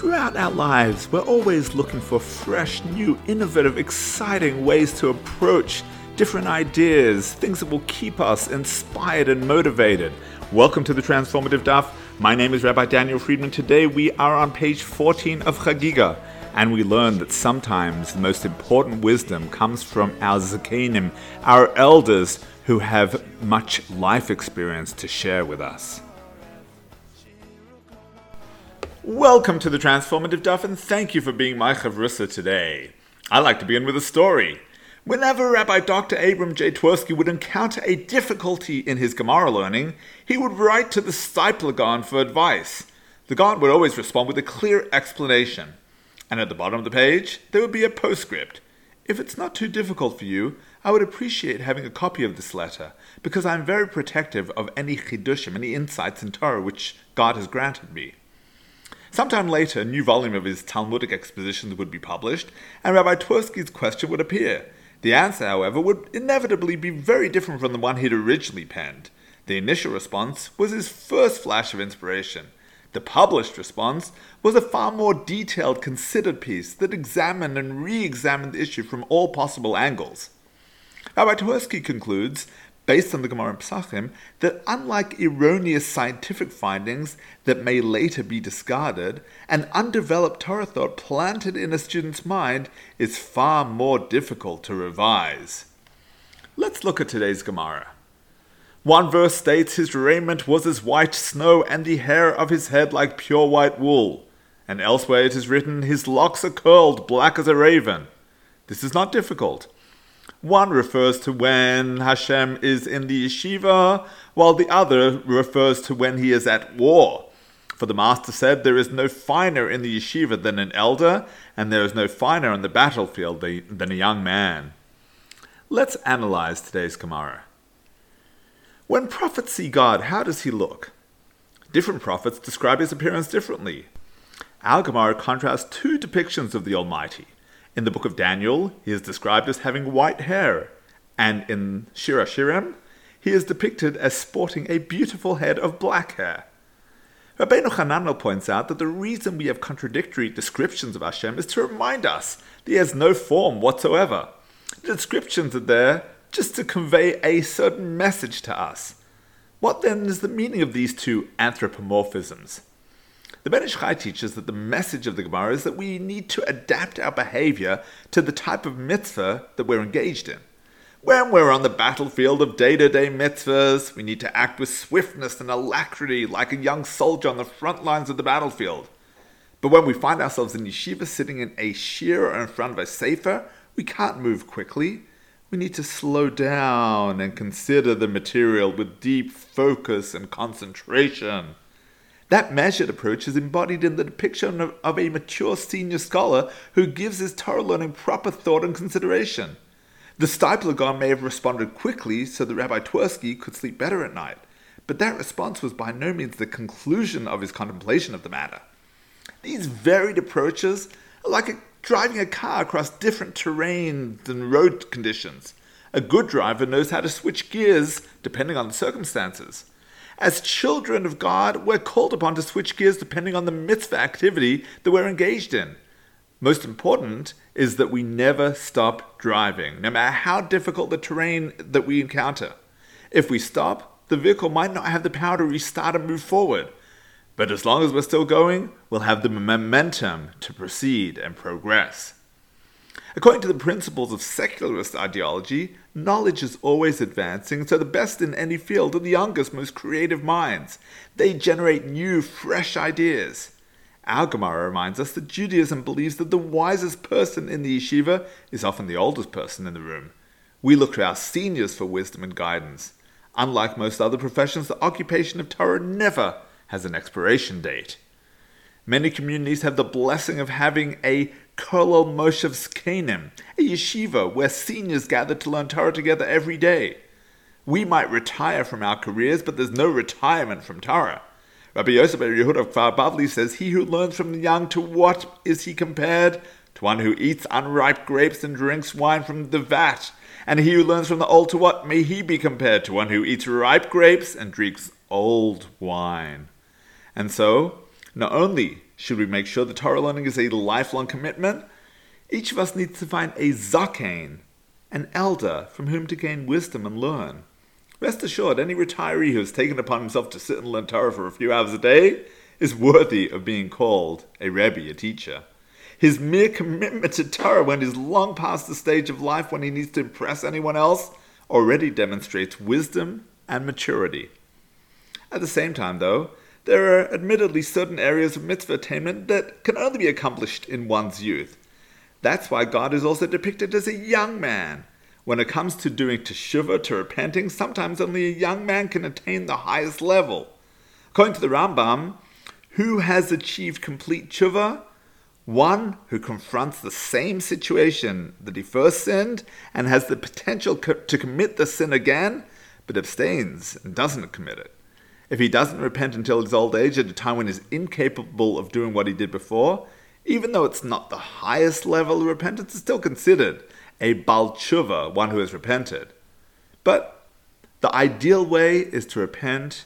Throughout our lives, we're always looking for fresh, new, innovative, exciting ways to approach different ideas, things that will keep us inspired and motivated. Welcome to the Transformative Daf. My name is Rabbi Daniel Friedman. Today we are on page 14 of Chagigah, and we learn that sometimes the most important wisdom comes from our zakenim, our elders who have much life experience to share with us. Welcome to the Transformative Daf, and thank you for being my chavrusa today. I like to begin with a story. Whenever Rabbi Dr. Abram J. Twerski would encounter a difficulty in his Gemara learning, he would write to the Steipler Gaon for advice. The Gaon would always respond with a clear explanation. And at the bottom of the page, there would be a postscript. If it's not too difficult for you, I would appreciate having a copy of this letter, because I am very protective of any chidushim, any insights in Torah which God has granted me. Sometime later, a new volume of his Talmudic expositions would be published, and Rabbi Twerski's question would appear. The answer, however, would inevitably be very different from the one he'd originally penned. The initial response was his first flash of inspiration. The published response was a far more detailed, considered piece that examined and re examined the issue from all possible angles. Rabbi Twerski concludes based on the Gemara in Pesachim, that unlike erroneous scientific findings that may later be discarded, an undeveloped Torah thought planted in a student's mind is far more difficult to revise. Let's look at today's Gemara. One verse states his raiment was as white snow and the hair of his head like pure white wool. And elsewhere it is written, his locks are curled black as a raven. This is not difficult. One refers to when Hashem is in the yeshiva, while the other refers to when he is at war. For the Master said, There is no finer in the yeshiva than an elder, and there is no finer on the battlefield than a young man. Let's analyze today's Gemara. When prophets see God, how does he look? Different prophets describe his appearance differently. Our Gemara contrasts two depictions of the Almighty. In the book of Daniel, he is described as having white hair, and in Shir HaShirim, he is depicted as sporting a beautiful head of black hair. Rabbeinu Hananel points out that the reason we have contradictory descriptions of Hashem is to remind us that he has no form whatsoever. The descriptions are there just to convey a certain message to us. What then is the meaning of these two anthropomorphisms? The Ben Ish Chai teaches that the message of the Gemara is that we need to adapt our behavior to the type of mitzvah that we're engaged in. When we're on the battlefield of day to day mitzvahs, we need to act with swiftness and alacrity like a young soldier on the front lines of the battlefield. But when we find ourselves in yeshiva sitting in a shiur or in front of a sefer, we can't move quickly. We need to slow down and consider the material with deep focus and concentration. That measured approach is embodied in the depiction of, of, a mature senior scholar who gives his Torah learning proper thought and consideration. The Steipler Gaon may have responded quickly so that Rabbi Twerski could sleep better at night, but that response was by no means the conclusion of his contemplation of the matter. These varied approaches are like a, driving a car across different terrains and road conditions. A good driver knows how to switch gears depending on the circumstances. As children of God, we're called upon to switch gears depending on the mitzvah activity that we're engaged in. Most important is that we never stop driving, no matter how difficult the terrain that we encounter. If we stop, the vehicle might not have the power to restart and move forward. But as long as we're still going, we'll have the momentum to proceed and progress. According to the principles of secularist ideology, knowledge is always advancing, so the best in any field are the youngest, most creative minds. They generate new, fresh ideas. Our Gemara reminds us that Judaism believes that the wisest person in the yeshiva is often the oldest person in the room. We look to our seniors for wisdom and guidance. Unlike most other professions, the occupation of Torah never has an expiration date. Many communities have the blessing of having a Kollel Moshev Zkenim, a yeshiva where seniors gather to learn Torah together every day. We might retire from our careers, but there's no retirement from Torah. Rabbi Yosef Yehuda of Kfar Bavli says, He who learns from the young, to what is he compared? To one who eats unripe grapes and drinks wine from the vat. And he who learns from the old, to what may he be compared? To one who eats ripe grapes and drinks old wine. And so, not only Should we make sure that Torah learning is a lifelong commitment? Each of us needs to find a zaken, an elder from whom to gain wisdom and learn. Rest assured, any retiree who has taken upon himself to sit and learn Torah for a few hours a day is worthy of being called a Rebbe, a teacher. His mere commitment to Torah when he's long past the stage of life when he needs to impress anyone else already demonstrates wisdom and maturity. At the same time, though, there are admittedly certain areas of mitzvah attainment that can only be accomplished in one's youth. That's why God is also depicted as a young man. When it comes to doing teshuvah, to repenting, sometimes only a young man can attain the highest level. According to the Rambam, who has achieved complete teshuvah? One who confronts the same situation that he first sinned and has the potential co- to commit the sin again, but abstains and doesn't commit it. If he doesn't repent until his old age, at a time when he's incapable of doing what he did before, even though it's not the highest level of repentance, it's still considered a Baal Teshuvah, one who has repented. But the ideal way is to repent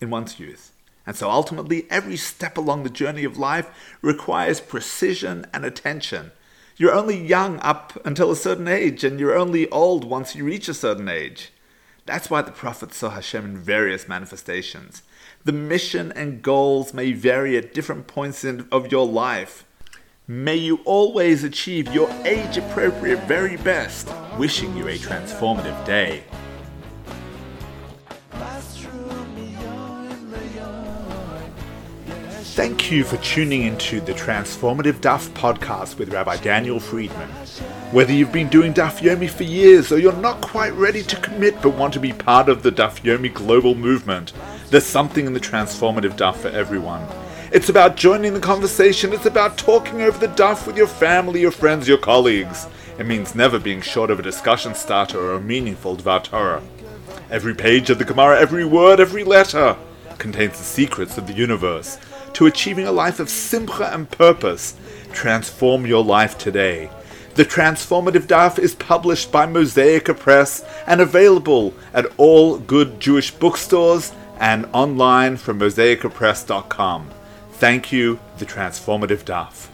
in one's youth. And so ultimately, every step along the journey of life requires precision and attention. You're only young up until a certain age, and you're only old once you reach a certain age. That's why the Prophet saw Hashem in various manifestations. The mission and goals may vary at different points in, of your life. May you always achieve your age appropriate very best. Wishing you a transformative day. Thank you for tuning into the Transformative Daf podcast with Rabbi Daniel Friedman. Whether you've been doing Daf Yomi for years or you're not quite ready to commit but want to be part of the Daf Yomi global movement, there's something in the Transformative Daf for everyone. It's about joining the conversation, it's about talking over the Daf with your family, your friends, your colleagues. It means never being short of a discussion starter or a meaningful Dvar Torah. Every page of the Gemara, every word, every letter contains the secrets of the universe to achieving a life of simcha and purpose. Transform your life today. The Transformative Daf is published by Mosaica Press and available at all good Jewish bookstores and online from mosaicapress.com. Thank you, The Transformative Daf.